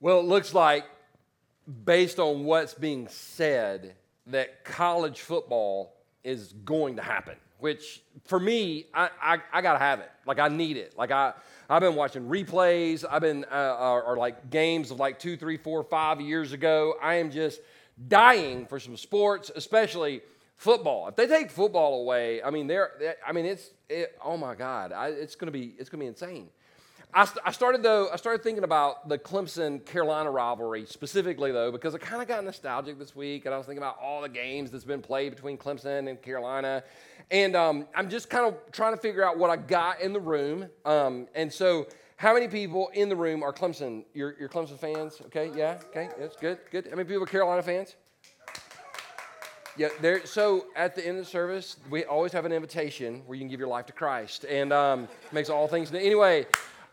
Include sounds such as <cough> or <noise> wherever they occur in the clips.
Well, it looks like, based on what's being said, that college football is going to happen. Which, for me, I, I, I gotta have it. Like I need it. Like I, I've been watching replays. I've been, uh, or, or like games of like two, three, four, five years ago. I am just dying for some sports, especially football. If they take football away, I mean, they're, I mean, it's, it, oh my God, I, it's gonna be, it's gonna be insane. I, st- I, started though. I started thinking about the Clemson Carolina rivalry specifically though, because I kind of got nostalgic this week, and I was thinking about all the games that's been played between Clemson and Carolina, and um, I'm just kind of trying to figure out what I got in the room. Um, and so, how many people in the room are Clemson? You're, you're Clemson fans? Okay, yeah, okay, that's good, good. How many people are Carolina fans? Yeah, there. So at the end of the service, we always have an invitation where you can give your life to Christ, and um, makes all things. Anyway.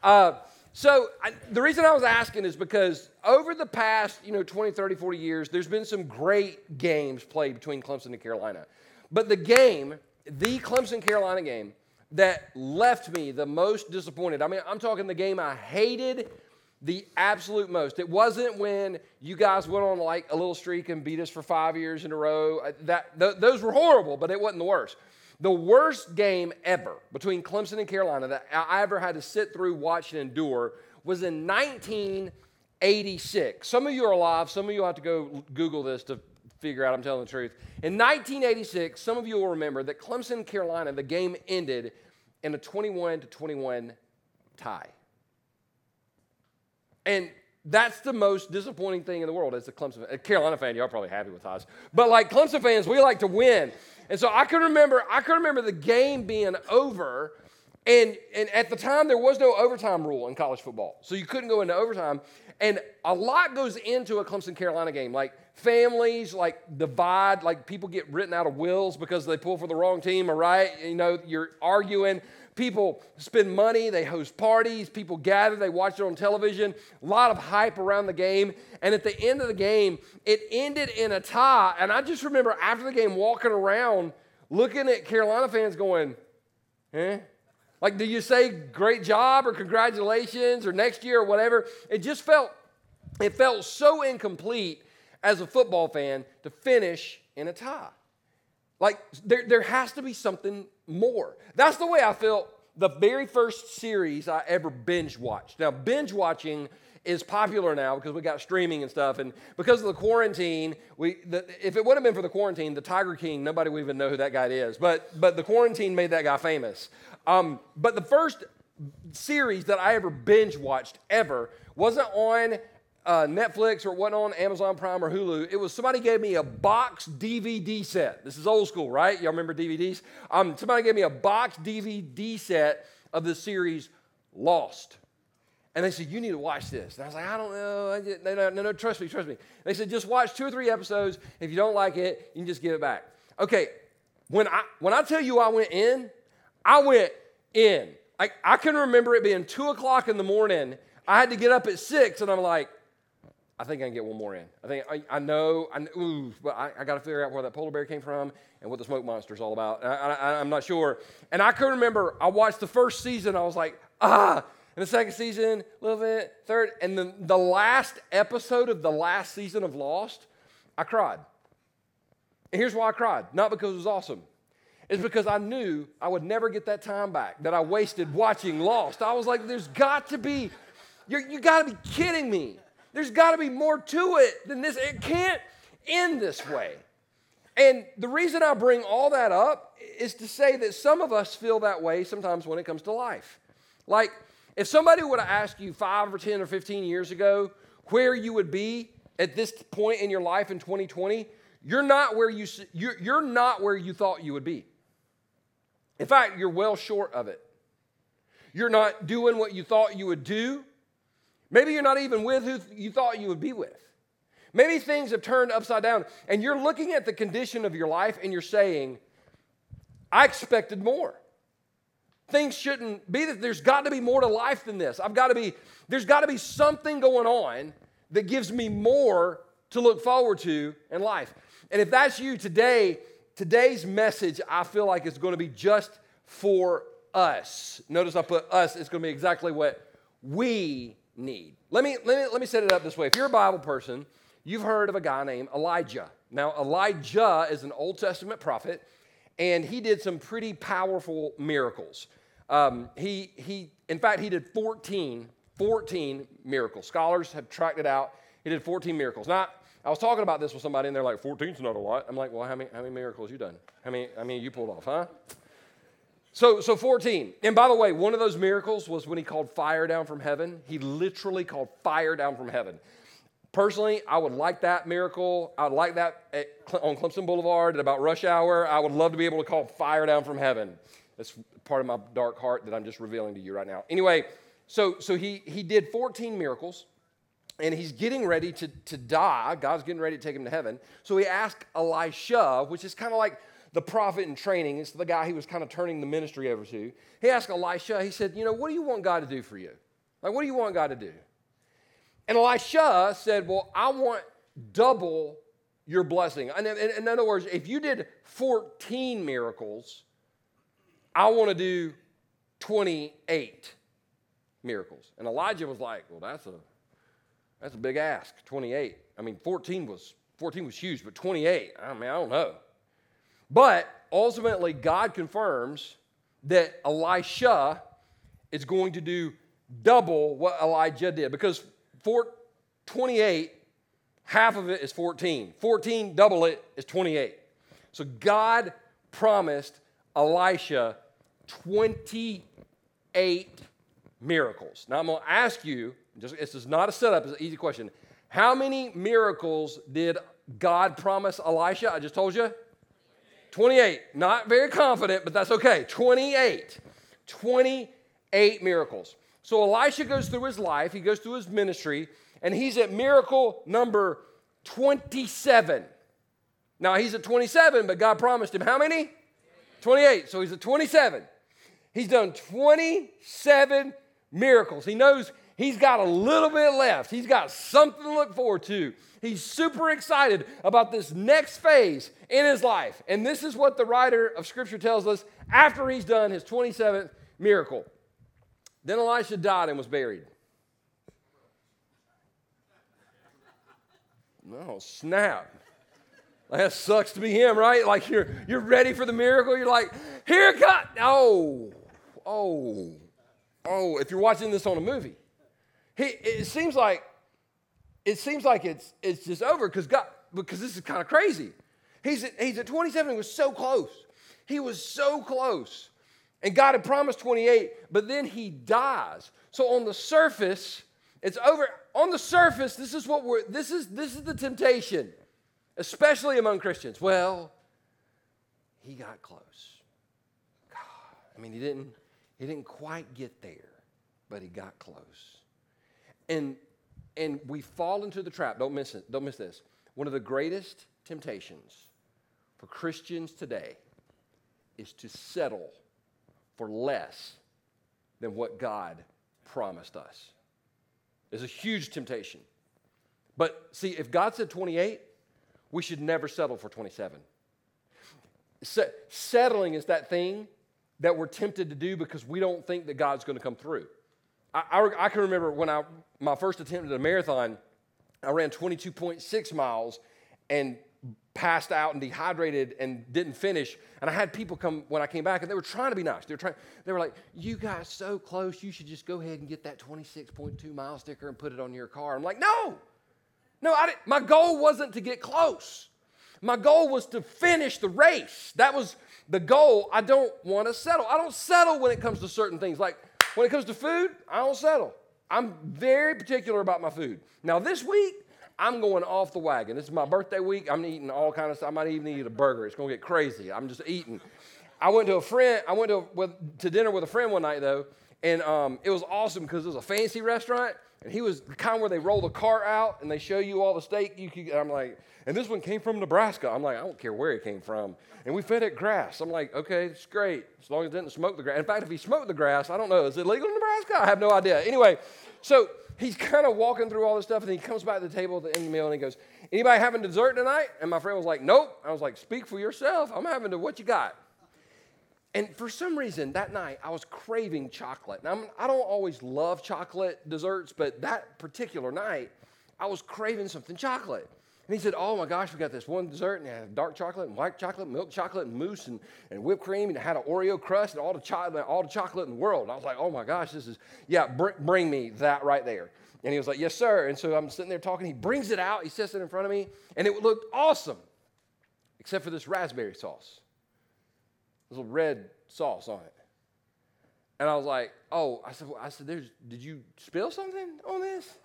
Uh, so I, the reason I was asking is because over the past, you know, 20, 30, 40 years, there's been some great games played between Clemson and Carolina. But the game, the Clemson Carolina game, that left me the most disappointed. I mean, I'm talking the game I hated the absolute most. It wasn't when you guys went on like a little streak and beat us for five years in a row. That th- those were horrible, but it wasn't the worst. The worst game ever between Clemson and Carolina that I ever had to sit through, watch, and endure was in 1986. Some of you are alive, some of you have to go Google this to figure out I'm telling the truth. In 1986, some of you will remember that Clemson, Carolina, the game ended in a 21 to 21 tie. And that's the most disappointing thing in the world as a Clemson a Carolina fan. Y'all probably happy with us, but like Clemson fans, we like to win. And so I can remember, I can remember the game being over, and, and at the time there was no overtime rule in college football. So you couldn't go into overtime. And a lot goes into a Clemson Carolina game. Like families like divide, like people get written out of wills because they pull for the wrong team, all right? You know, you're arguing. People spend money, they host parties, people gather, they watch it on television. A lot of hype around the game. And at the end of the game, it ended in a tie. And I just remember after the game walking around looking at Carolina fans going, eh? Like, do you say great job or congratulations or next year or whatever? It just felt, it felt so incomplete as a football fan to finish in a tie. Like, there, there has to be something more. That's the way I felt the very first series I ever binge watched. Now, binge watching is popular now because we got streaming and stuff, and because of the quarantine, we the, if it would have been for the quarantine, the Tiger King, nobody would even know who that guy is. But but the quarantine made that guy famous. Um, but the first series that I ever binge watched ever wasn't on uh, Netflix or it wasn't on Amazon Prime or Hulu. It was somebody gave me a box DVD set. This is old school, right? Y'all remember DVDs? Um, somebody gave me a box DVD set of the series Lost. And they said, You need to watch this. And I was like, I don't know. I just, no, no, no, trust me, trust me. They said, Just watch two or three episodes. If you don't like it, you can just give it back. Okay, when I, when I tell you I went in, I went in. I, I can remember it being two o'clock in the morning. I had to get up at six, and I'm like, I think I can get one more in. I think I, I know, I, ooh, but I, I got to figure out where that polar bear came from and what the smoke monster is all about. I, am not sure. And I can remember I watched the first season. I was like, ah. And the second season, a little bit, third, and then the last episode of the last season of Lost, I cried. And here's why I cried. Not because it was awesome. It's because I knew I would never get that time back that I wasted watching Lost. I was like, there's got to be, you you got to be kidding me. There's got to be more to it than this. It can't end this way. And the reason I bring all that up is to say that some of us feel that way sometimes when it comes to life. Like, if somebody would have asked you five or 10 or 15 years ago where you would be at this point in your life in 2020, you're not where you, you're, you're not where you thought you would be. In fact, you're well short of it. You're not doing what you thought you would do. Maybe you're not even with who you thought you would be with. Maybe things have turned upside down and you're looking at the condition of your life and you're saying, I expected more. Things shouldn't be that there's got to be more to life than this. I've got to be, there's got to be something going on that gives me more to look forward to in life. And if that's you today, today's message I feel like is going to be just for us. Notice I put us, it's going to be exactly what we need. Let me, let me, let me set it up this way. If you're a Bible person, you've heard of a guy named Elijah. Now, Elijah is an Old Testament prophet, and he did some pretty powerful miracles. Um, he, he, in fact, he did 14, 14 miracles. Scholars have tracked it out. He did 14 miracles. Now, I was talking about this with somebody, and they're like, 14's not a lot. I'm like, well, how many, how many miracles you done? How many, I mean, you pulled off, huh? So, so 14. And by the way, one of those miracles was when he called fire down from heaven. He literally called fire down from heaven. Personally, I would like that miracle. I would like that at, on Clemson Boulevard at about rush hour. I would love to be able to call fire down from heaven. That's part of my dark heart that I'm just revealing to you right now. Anyway, so, so he, he did 14 miracles and he's getting ready to, to die. God's getting ready to take him to heaven. So he asked Elisha, which is kind of like the prophet in training. It's the guy he was kind of turning the ministry over to. He asked Elisha, he said, You know, what do you want God to do for you? Like, what do you want God to do? And Elisha said, Well, I want double your blessing. In, in, in other words, if you did 14 miracles, I want to do 28 miracles. And Elijah was like, Well, that's a that's a big ask. 28. I mean, 14 was 14 was huge, but 28, I mean, I don't know. But ultimately, God confirms that Elisha is going to do double what Elijah did because for 28, half of it is 14. 14, double it is 28. So God promised Elisha 28 miracles. Now I'm going to ask you, just, this is not a setup, it's an easy question. How many miracles did God promise Elisha? I just told you 28. Not very confident, but that's okay. 28. 28 miracles. So Elisha goes through his life, he goes through his ministry, and he's at miracle number 27. Now he's at 27, but God promised him how many? 28. So he's at 27. He's done 27 miracles. He knows he's got a little bit left. He's got something to look forward to. He's super excited about this next phase in his life. And this is what the writer of Scripture tells us after he's done his 27th miracle. Then Elisha died and was buried. No, snap. That sucks to be him, right? Like you're you're ready for the miracle. You're like, here God. Oh, oh, oh. If you're watching this on a movie, he, it seems like it seems like it's it's just over because God because this is kind of crazy. He's at, he's at 27. He was so close. He was so close. And God had promised 28, but then he dies. So on the surface, it's over. On the surface, this is what we're this is this is the temptation, especially among Christians. Well, he got close. God, I mean, he didn't he didn't quite get there, but he got close. And and we fall into the trap. Don't miss it. Don't miss this. One of the greatest temptations for Christians today is to settle for less than what God promised us. It's a huge temptation. But see, if God said 28, we should never settle for 27. settling is that thing that we're tempted to do because we don't think that God's going to come through. I, I, I, can remember when I my first attempt at a marathon, I ran 22.6 miles and passed out and dehydrated and didn't finish. And I had people come when I came back and they were trying to be nice. They were trying, they were like, You guys so close, you should just go ahead and get that 26.2 mile sticker and put it on your car. I'm like, No, no, I didn't. my goal wasn't to get close. My goal was to finish the race. That was the goal. I don't want to settle. I don't settle when it comes to certain things. Like when it comes to food, I don't settle. I'm very particular about my food. Now, this week, I'm going off the wagon. This is my birthday week. I'm eating all kind of stuff. I might even eat a burger. It's going to get crazy. I'm just eating. I went to a friend. I went to with, to dinner with a friend one night though, and um, it was awesome because it was a fancy restaurant, and he was the kind where they roll the car out and they show you all the steak you could. I'm like, and this one came from Nebraska. I'm like, I don't care where it came from. And we fed it grass. I'm like, okay, it's great as long as it didn't smoke the grass. In fact, if he smoked the grass, I don't know. Is it legal in Nebraska? I have no idea. Anyway, so he's kind of walking through all this stuff, and he comes back to the table at the end of the meal, and he goes, "Anybody having dessert tonight?" And my friend was like, "Nope." I was like, "Speak for yourself. I'm having to. What you got?" And for some reason that night I was craving chocolate. Now I do not always love chocolate desserts, but that particular night I was craving something chocolate. And he said, Oh my gosh, we got this one dessert, and it had dark chocolate and white chocolate, milk chocolate, and mousse, and, and whipped cream, and it had an Oreo crust and all the, cho- all the chocolate in the world. And I was like, Oh my gosh, this is, yeah, br- bring me that right there. And he was like, Yes, sir. And so I'm sitting there talking. He brings it out, he sets it in front of me, and it looked awesome, except for this raspberry sauce. This little red sauce on it. And I was like, Oh, I said, well, I said, There's, Did you spill something on this?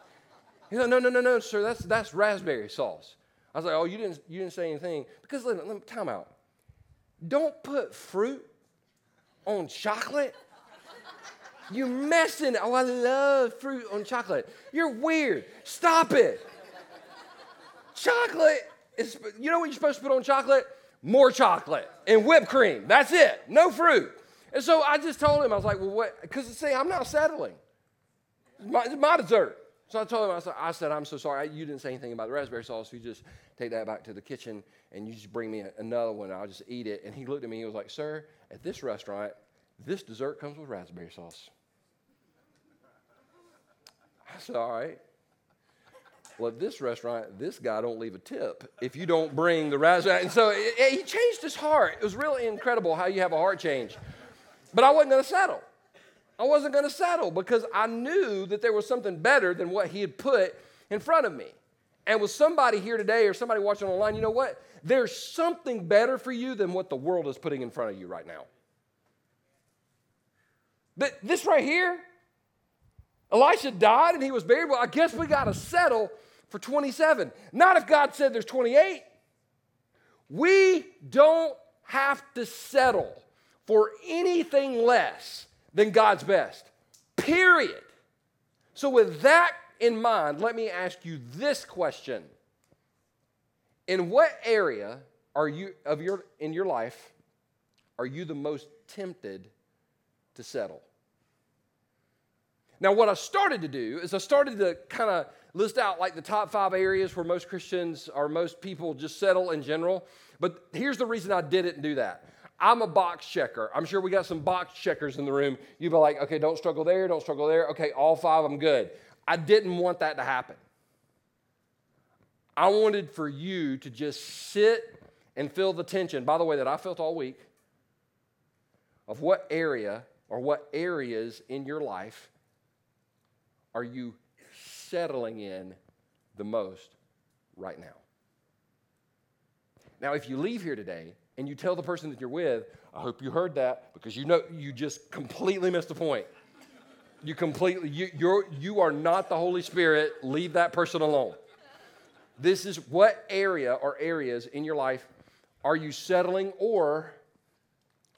He's like, no, no, no, no, sir, that's, that's raspberry sauce. I was like, oh, you didn't, you didn't say anything. Because let me, let me time out. Don't put fruit on chocolate. You're messing. Oh, I love fruit on chocolate. You're weird. Stop it. chocolate is, you know what you're supposed to put on chocolate? More chocolate and whipped cream. That's it. No fruit. And so I just told him, I was like, well, what? Because see, I'm not settling. It's my, my dessert. So I told him, I said, I said I'm so sorry. you didn't say anything about the raspberry sauce. You just take that back to the kitchen and you just bring me another one. I'll just eat it. And he looked at me. He was like, Sir, at this restaurant, this dessert comes with raspberry sauce. I said, All right. Well, at this restaurant, this guy don't leave a tip if you don't bring the raspberry. And so it, it, he changed his heart. It was really incredible how you have a heart change. But I wasn't going to settle. I wasn't going to settle because I knew that there was something better than what he had put in front of me. And with somebody here today or somebody watching online, you know what? There's something better for you than what the world is putting in front of you right now. But this right here, Elisha died and he was buried. Well, I guess we got to settle for 27. Not if God said there's 28. We don't have to settle for anything less than God's best. Period. So, with that in mind, let me ask you this question. In what area are you of your in your life are you the most tempted to settle? Now, what I started to do is I started to kind of list out like the top five areas where most Christians or most people just settle in general. But here's the reason I didn't do that. I'm a box checker. I'm sure we got some box checkers in the room. You'd be like, okay, don't struggle there, don't struggle there. Okay, all five, I'm good. I didn't want that to happen. I wanted for you to just sit and feel the tension, by the way, that I felt all week of what area or what areas in your life are you settling in the most right now. Now, if you leave here today and you tell the person that you're with, I hope you heard that because you know you just completely missed the point. You completely, you, you're, you are not the Holy Spirit. Leave that person alone. This is what area or areas in your life are you settling or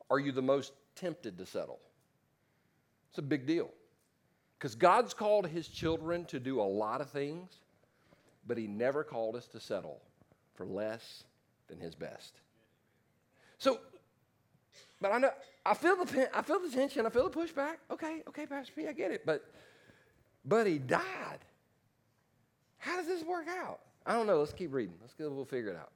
are you the most tempted to settle? It's a big deal. Because God's called his children to do a lot of things, but he never called us to settle for less than his best. So, but I know I feel the I feel the tension. I feel the pushback. Okay, okay, Pastor P, I get it. But but he died. How does this work out? I don't know. Let's keep reading. Let's we'll figure it out.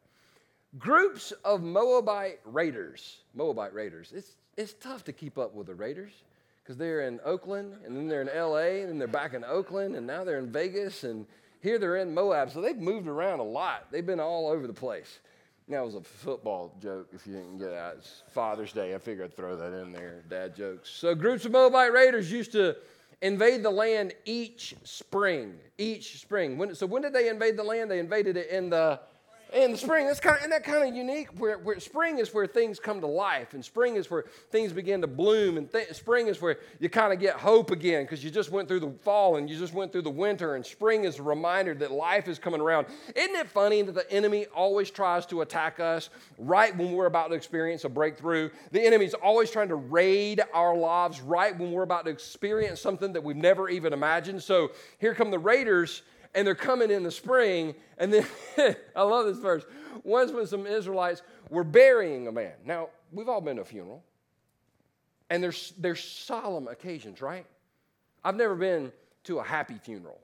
Groups of Moabite raiders. Moabite raiders. It's it's tough to keep up with the raiders because they're in Oakland and then they're in L.A. and then they're back in Oakland and now they're in Vegas and here they're in Moab. So they've moved around a lot. They've been all over the place. That was a football joke, if you didn't get that. It's Father's Day. I figured I'd throw that in there, dad jokes. So, groups of Moabite raiders used to invade the land each spring. Each spring. When, so, when did they invade the land? They invaded it in the in the spring, that's kind of, isn't that kind of unique? Where, where, spring is where things come to life, and spring is where things begin to bloom, and th- spring is where you kind of get hope again because you just went through the fall and you just went through the winter, and spring is a reminder that life is coming around. Isn't it funny that the enemy always tries to attack us right when we're about to experience a breakthrough? The enemy's always trying to raid our lives right when we're about to experience something that we've never even imagined. So here come the raiders and they're coming in the spring. And then, <laughs> I love this verse. Once when some Israelites were burying a man. Now, we've all been to a funeral, and there's, there's solemn occasions, right? I've never been to a happy funeral,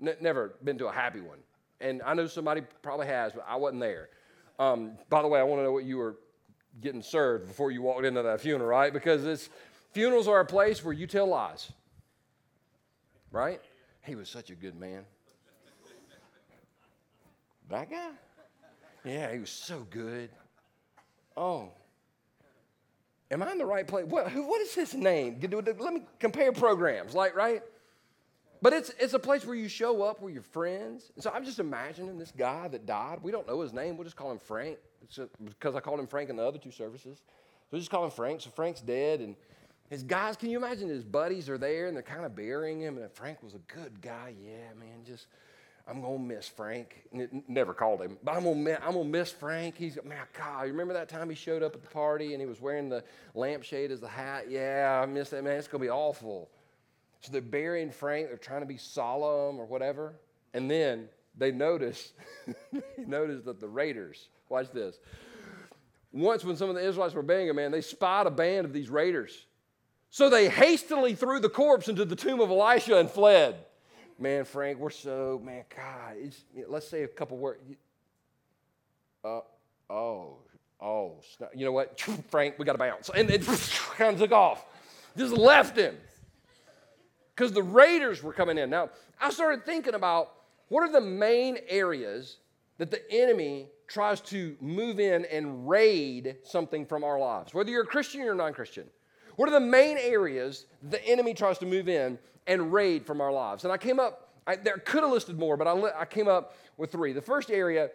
N- never been to a happy one. And I know somebody probably has, but I wasn't there. Um, by the way, I want to know what you were getting served before you walked into that funeral, right? Because it's, funerals are a place where you tell lies, right? He was such a good man. That guy? Yeah, he was so good. Oh. Am I in the right place? What, what is his name? Let me compare programs, like, right? But it's, it's a place where you show up with your friends. So I'm just imagining this guy that died. We don't know his name. We'll just call him Frank. Because I called him Frank in the other two services. So we just call him Frank. So Frank's dead. And his guys, can you imagine his buddies are there and they're kind of burying him? And Frank was a good guy. Yeah, man, just, I'm to miss Frank. Never called him, but I'm to I'm gonna miss Frank. He's, man, God, you remember that time he showed up at the party and he was wearing the lampshade as the hat? Yeah, I miss that, man. It's to be awful. So they're burying Frank. They're trying to be solemn or whatever. And then they notice, <laughs> they notice that the raiders, watch this. Once when some of the Israelites were burying a man, they spied a band of these raiders. So they hastily threw the corpse into the tomb of Elisha and fled. Man, Frank, we're so, man, God, let's say a couple words. Uh, oh, oh, you know what? <laughs> Frank, we got to bounce. And then <laughs> kind of took off. Just left him because the raiders were coming in. Now, I started thinking about what are the main areas that the enemy tries to move in and raid something from our lives, whether you're a Christian or non Christian. What are the main areas the enemy tries to move in and raid from our lives? And I came up, I there could have listed more, but I, I came up with three. The first area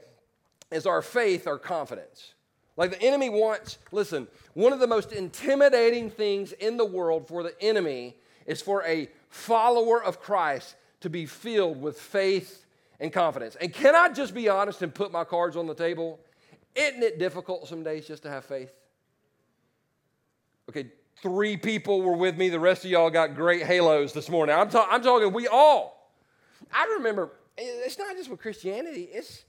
is our faith, our confidence. Like the enemy wants, listen, one of the most intimidating things in the world for the enemy is for a follower of Christ to be filled with faith and confidence. And can I just be honest and put my cards on the table? Isn't it difficult some days just to have faith? Okay, three people were with me. The rest of y'all got great halos this morning. I'm, ta- I'm talking, we all. I remember, it's not just with Christianity, it's,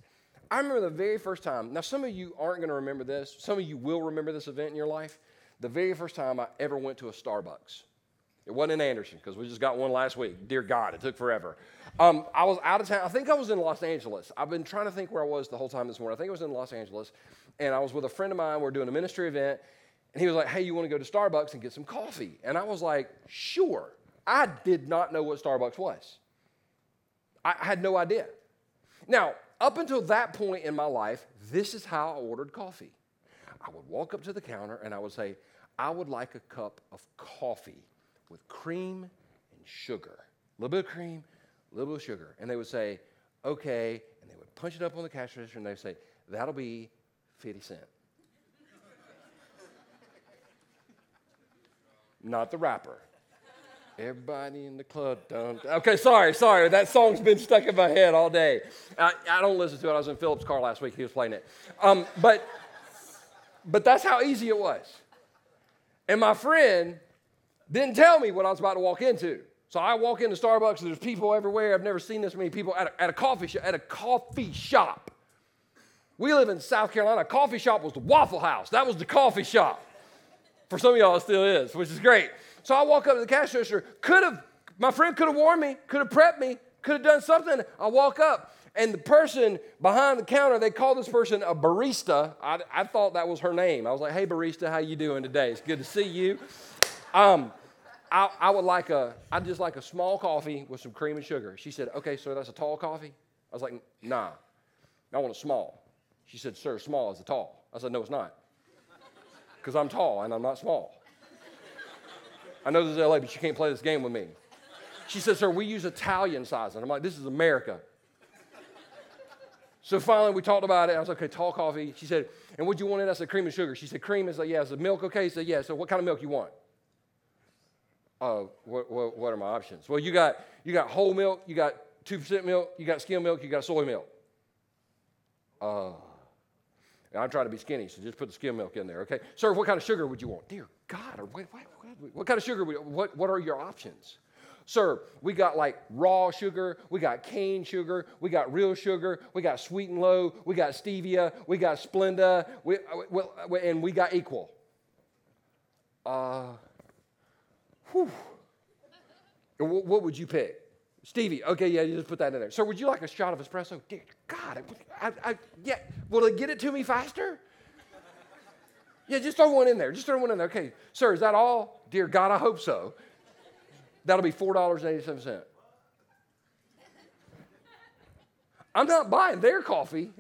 I remember the very first time. Now, some of you aren't going to remember this. Some of you will remember this event in your life. The very first time I ever went to a Starbucks. It wasn't in Anderson because we just got one last week. Dear God, it took forever. Um, I was out of town. I think I was in Los Angeles. I've been trying to think where I was the whole time this morning. I think I was in Los Angeles, and I was with a friend of mine. We are doing a ministry event, and he was like, "Hey, you want to go to Starbucks and get some coffee?" And I was like, "Sure." I did not know what Starbucks was. I had no idea. Now, up until that point in my life, this is how I ordered coffee. I would walk up to the counter and I would say, I would like a cup of coffee with cream and sugar. A little bit of cream, a little bit of sugar. And they would say, okay. And they would punch it up on the cash register and they'd say, that'll be 50 cents. Not the rapper. Everybody in the club. Dun, okay, sorry, sorry. That song's been stuck in my head all day. I, I, don't listen to it. I was in Philip's car last week. He was playing it. Um, but, but that's how easy it was. And my friend didn't tell me what I was about to walk into. So I walk into Starbucks, there's people everywhere. I've never seen this many people at a, at a coffee shop. At a coffee shop. We live in South Carolina. A coffee shop was the Waffle House. That was the coffee shop. For some of y'all, it still is, which is great. So I walk up to the cash register. Could have, my friend could have warned me, could have prepped me, could have done something. I walk up, and the person behind the counter, they call this person a barista. I, I thought that was her name. I was like, "Hey, barista, how you doing today? It's good to see you." Um, I, I would like a, I'd just like a small coffee with some cream and sugar. She said, okay, sir, that's a tall coffee? I was like, nah, I want a small. She said, sir, small is a tall. I said, no, it's not. Because I'm tall and I'm not small. I know this is LA, but you can't play this game with me. She said, sir, we use Italian size. And I'm like, this is America. So finally, we talked about it. I was like, okay, tall coffee. She said, and what do you want in? I said, cream and sugar. She said, cream. is like, yeah. I milk, okay? She said, yeah. So what kind of milk you want? oh, what, what, what, are my options? Well, you got, you got whole milk, you got 2% milk, you got skim milk, you got soy milk. Uh, Uh, I'm trying to be skinny, so just put the skim milk in there, okay? Sir, what kind of sugar would you want? Dear God, what, what, what kind of sugar, would, what, what are your options? Sir, we got like raw sugar, we got cane sugar, we got real sugar, we got sweet and low, we got stevia, we got Splenda, we, we, and we got equal. Uh, Whew. What would you pick? Stevie, okay, yeah, you just put that in there. Sir, would you like a shot of espresso? Dear God, I, I, yeah, will it get it to me faster? Yeah, just throw one in there. Just throw one in there. Okay, sir, is that all? Dear God, I hope so. That'll be $4.87. I'm not buying their coffee.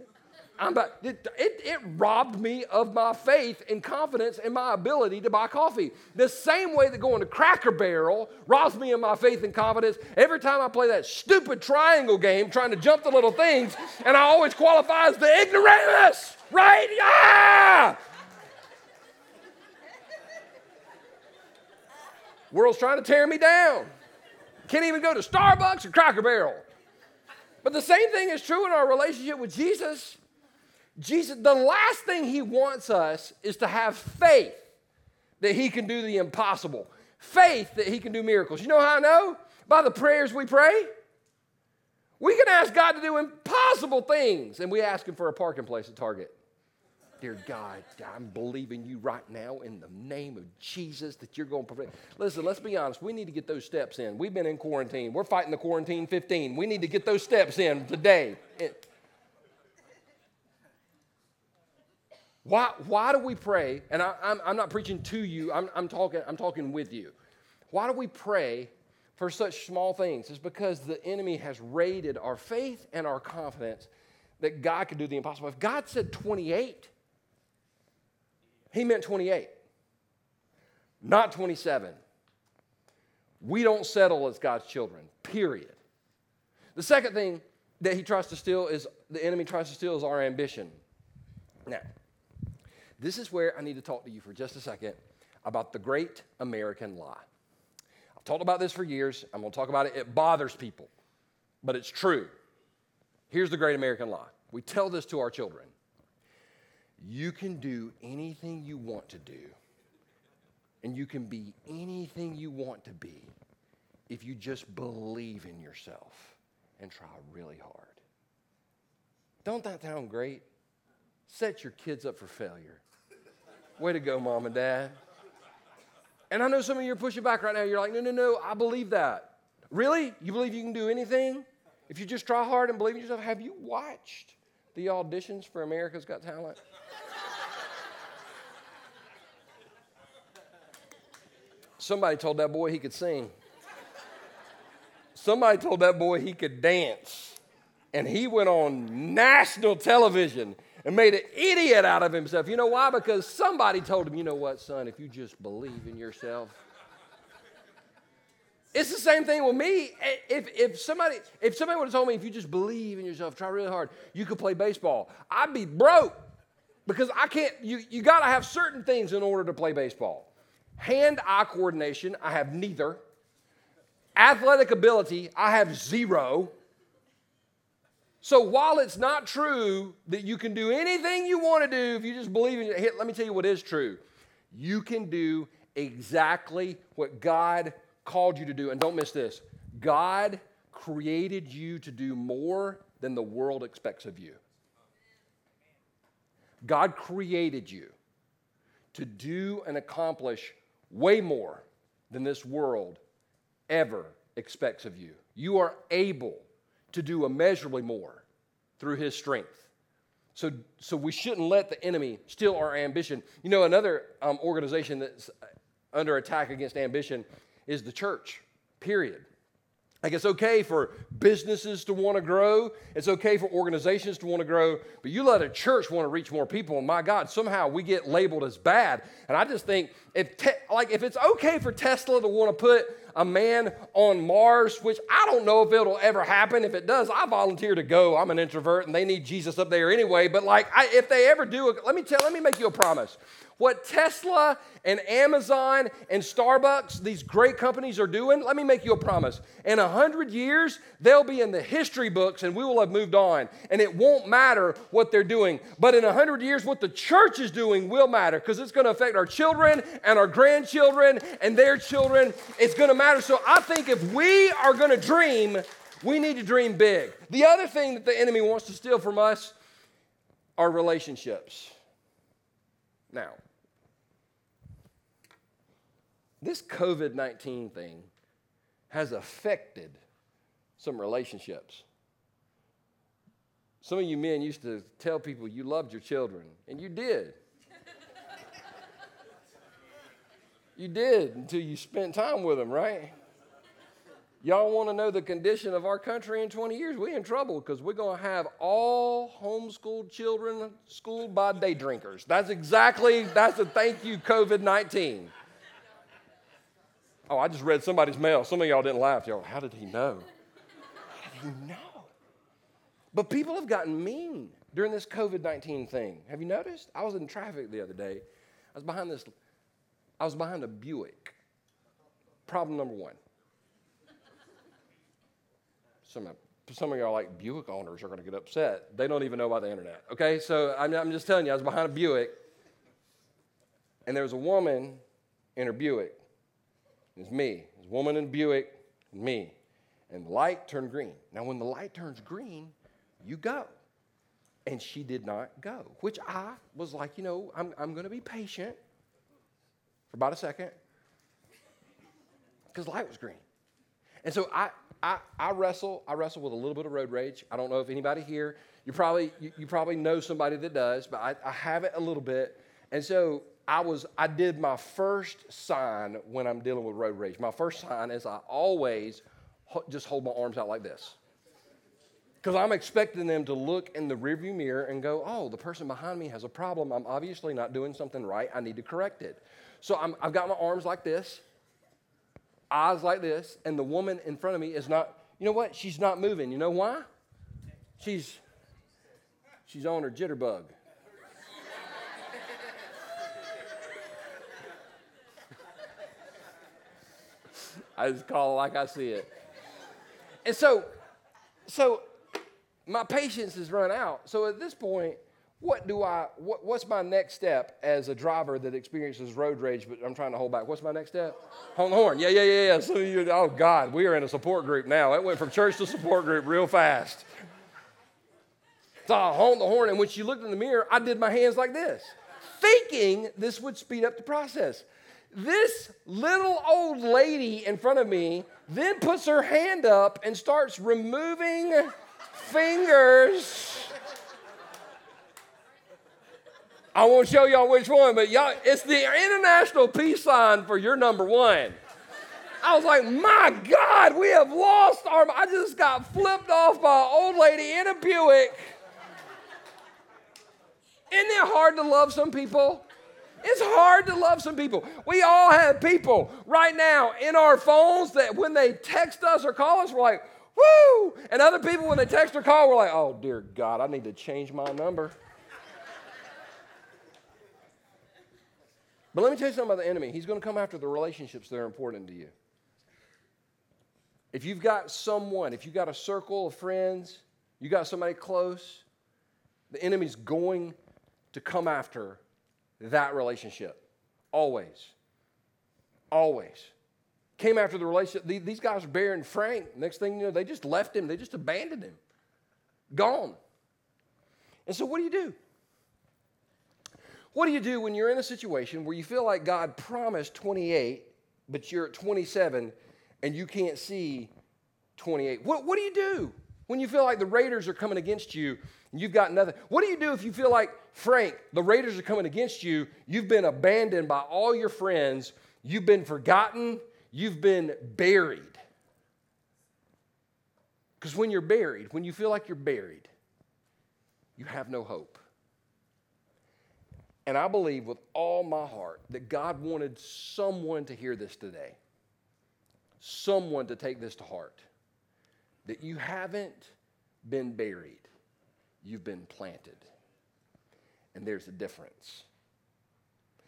I'm about, it, it, it, robbed me of my faith and confidence in my ability to buy coffee. The same way that going to Cracker Barrel robs me of my faith and confidence every time I play that stupid triangle game trying to jump the little things, and I always qualify as the ignoramus, right? Yeah! World's trying to tear me down. Can't even go to Starbucks or Cracker Barrel. But the same thing is true in our relationship with Jesus. Jesus, the last thing he wants us is to have faith that he can do the impossible, faith that he can do miracles. You know how I know? By the prayers we pray. We can ask God to do impossible things, and we ask him for a parking place at Target. Dear God, I'm believing you right now in the name of Jesus that you're going to prevent. Listen, let's be honest. We need to get those steps in. We've been in quarantine. We're fighting the quarantine 15. We need to get those steps in today. Why, why do we pray? And I, am not preaching to you, I'm, I'm, talking, I'm talking with you. Why do we pray for such small things? It's because the enemy has raided our faith and our confidence that God could do the impossible. If God said 28, he meant 28, not 27. We don't settle as God's children, period. The second thing that he tries to steal is the enemy tries to steal is our ambition. Now, this is where I need to talk to you for just a second about the great American lie. I've talked about this for years. I'm going to talk about it. It bothers people, but it's true. Here's the great American lie we tell this to our children you can do anything you want to do, and you can be anything you want to be if you just believe in yourself and try really hard. Don't that sound great? Set your kids up for failure. Way to go, mom and dad. And I know some of you are pushing back right now. You're like, no, no, no, I believe that. Really? You believe you can do anything? If you just try hard and believe in yourself, have you watched the auditions for America's Got Talent? Somebody told that boy he could sing. Somebody told that boy he could dance. And he went on national television and made an idiot out of himself. You know why? Because somebody told him, you know what, son, if you just believe in yourself. It's the same thing with me. If, if somebody if somebody would have told me if you just believe in yourself, try really hard, you could play baseball, I'd be broke because I can't. You you got to have certain things in order to play baseball. Hand eye coordination, I have neither. Athletic ability, I have zero. So while it's not true that you can do anything you want to do if you just believe in it, let me tell you what is true. You can do exactly what God called you to do. And don't miss this God created you to do more than the world expects of you. God created you to do and accomplish way more than this world ever expects of you. You are able to do immeasurably more through His strength. So, so we shouldn't let the enemy steal our ambition. You know, another um, organization that's under attack against ambition is the church, period. Like it's okay for businesses to want to grow, it's okay for organizations to want to grow, but you let a church want to reach more people, and my God, somehow we get labeled as bad. And I just think if te- like if it's okay for Tesla to want to put a man on Mars, which I don't know if it'll ever happen. If it does, I volunteer to go. I'm an introvert, and they need Jesus up there anyway. But like, I, if they ever do, let me tell, let me make you a promise. What Tesla and Amazon and Starbucks, these great companies, are doing, let me make you a promise. In a hundred years, they'll be in the history books and we will have moved on. And it won't matter what they're doing. But in a hundred years, what the church is doing will matter because it's going to affect our children and our grandchildren and their children. It's going to matter. So I think if we are going to dream, we need to dream big. The other thing that the enemy wants to steal from us are relationships. Now, this COVID 19 thing has affected some relationships. Some of you men used to tell people you loved your children, and you did. You did until you spent time with them, right? Y'all want to know the condition of our country in 20 years? We're in trouble because we're going to have all homeschooled children schooled by day drinkers. That's exactly, that's a thank you, COVID 19. Oh, I just read somebody's mail. Some of y'all didn't laugh. Y'all, how did he know? How did he know? But people have gotten mean during this COVID 19 thing. Have you noticed? I was in traffic the other day. I was behind this, I was behind a Buick. Problem number one some of, some of y'all like Buick owners are going to get upset. They don't even know about the internet. Okay, so I'm, I'm just telling you, I was behind a Buick, and there was a woman in her Buick. It was me. It was a woman in a Buick, and me. And the light turned green. Now, when the light turns green, you go. And she did not go, which I was like, you know, I'm, I'm going to be patient for about a second because light was green. And so I, I, I wrestle. I wrestle with a little bit of road rage. I don't know if anybody here. You probably you, you probably know somebody that does, but I, I have it a little bit. And so I was I did my first sign when I'm dealing with road rage. My first sign is I always ho- just hold my arms out like this. Because I'm expecting them to look in the rearview mirror and go, oh, the person behind me has a problem. I'm obviously not doing something right. I need to correct it. So i have got my arms like this eyes like this, and the woman in front of me is not, you know what? She's not moving. You know why? She's she's on her jitterbug. I just call it like I see it. And so, so my patience is run out. So at this point, what do I, what, what's my next step as a driver that experiences road rage, but I'm trying to hold back? What's my next step? Honk the horn. Yeah, yeah, yeah, yeah. So you, oh, God, we are in a support group now. It went from church to support group real fast. So I honked the horn, and when she looked in the mirror, I did my hands like this, thinking this would speed up the process. This little old lady in front of me then puts her hand up and starts removing fingers I won't show y'all which one, but y'all, it's the international peace sign for your number one. I was like, my God, we have lost our. I just got flipped off by an old lady in a Buick. Isn't it hard to love some people? It's hard to love some people. We all have people right now in our phones that when they text us or call us, we're like, whoo! And other people, when they text or call, we're like, oh, dear God, I need to change my number. But let me tell you something about the enemy. He's going to come after the relationships that are important to you. If you've got someone, if you've got a circle of friends, you got somebody close, the enemy's going to come after that relationship. Always. Always. Came after the relationship. These guys are burying Frank. Next thing you know, they just left him, they just abandoned him. Gone. And so, what do you do? What do you do when you're in a situation where you feel like God promised 28, but you're at 27 and you can't see 28? What, what do you do when you feel like the Raiders are coming against you and you've got nothing? What do you do if you feel like, Frank, the Raiders are coming against you, you've been abandoned by all your friends, you've been forgotten, you've been buried? Because when you're buried, when you feel like you're buried, you have no hope. And I believe with all my heart that God wanted someone to hear this today, someone to take this to heart. That you haven't been buried, you've been planted. And there's a difference.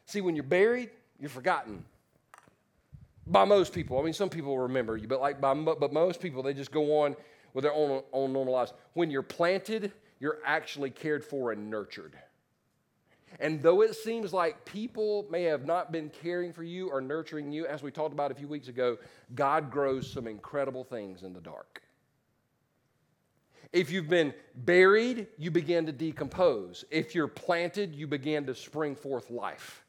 See, when you're buried, you're forgotten by most people. I mean, some people remember you, but like by but most people, they just go on with their own, own normal lives. When you're planted, you're actually cared for and nurtured. And though it seems like people may have not been caring for you or nurturing you, as we talked about a few weeks ago, God grows some incredible things in the dark. If you've been buried, you begin to decompose. If you're planted, you begin to spring forth life.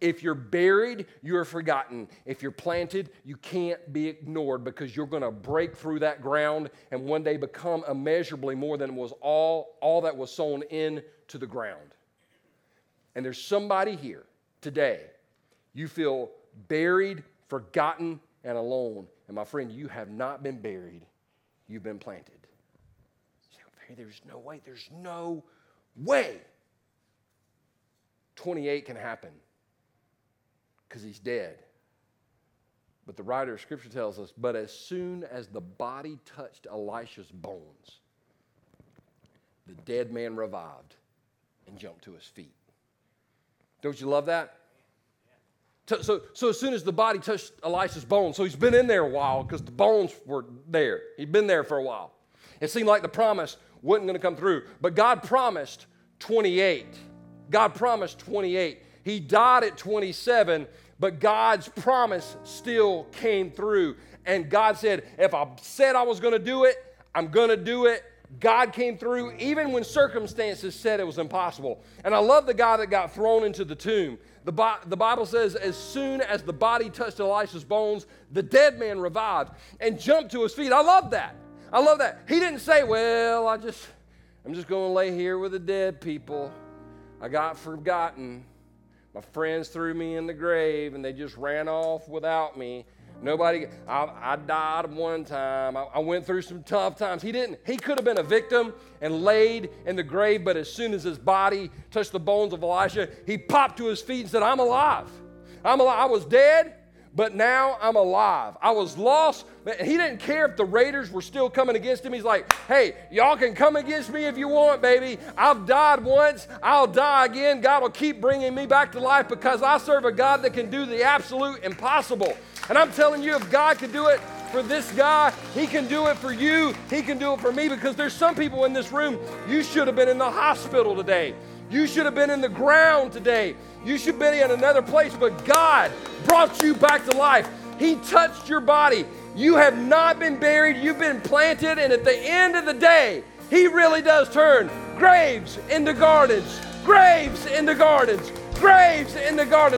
If you're buried, you're forgotten. If you're planted, you can't be ignored because you're going to break through that ground and one day become immeasurably more than was all, all that was sown into the ground. And there's somebody here today, you feel buried, forgotten, and alone. And my friend, you have not been buried, you've been planted. There's no way, there's no way 28 can happen because he's dead. But the writer of Scripture tells us, but as soon as the body touched Elisha's bones, the dead man revived and jumped to his feet. Don't you love that? So, so, as soon as the body touched Elisha's bones, so he's been in there a while because the bones were there. He'd been there for a while. It seemed like the promise wasn't going to come through. But God promised 28. God promised 28. He died at 27, but God's promise still came through. And God said, if I said I was going to do it, I'm going to do it. God came through even when circumstances said it was impossible. And I love the guy that got thrown into the tomb. The, the Bible says, as soon as the body touched Elisha's bones, the dead man revived and jumped to his feet. I love that. I love that. He didn't say, well, I just, I'm just going to lay here with the dead people. I got forgotten. My friends threw me in the grave and they just ran off without me. Nobody, I, I died one time. I, I, went through some tough times. He didn't, he could have been a victim and laid in the grave, but as soon as his body touched the bones of Elisha, he popped to his feet and said, I'm alive. I'm alive. I was dead, but now I'm alive. I was lost. But he didn't care if the raiders were still coming against him. He's like, hey, y'all can come against me if you want, baby. I've died once. I'll die again. God will keep bringing me back to life because I serve a God that can do the absolute impossible. And I'm telling you, if God could do it for this guy, He can do it for you. He can do it for me because there's some people in this room, you should have been in the hospital today. You should have been in the ground today. You should have been in another place, but God brought you back to life. He touched your body. You have not been buried, you've been planted, and at the end of the day, He really does turn graves into gardens, graves into gardens, graves into gardens.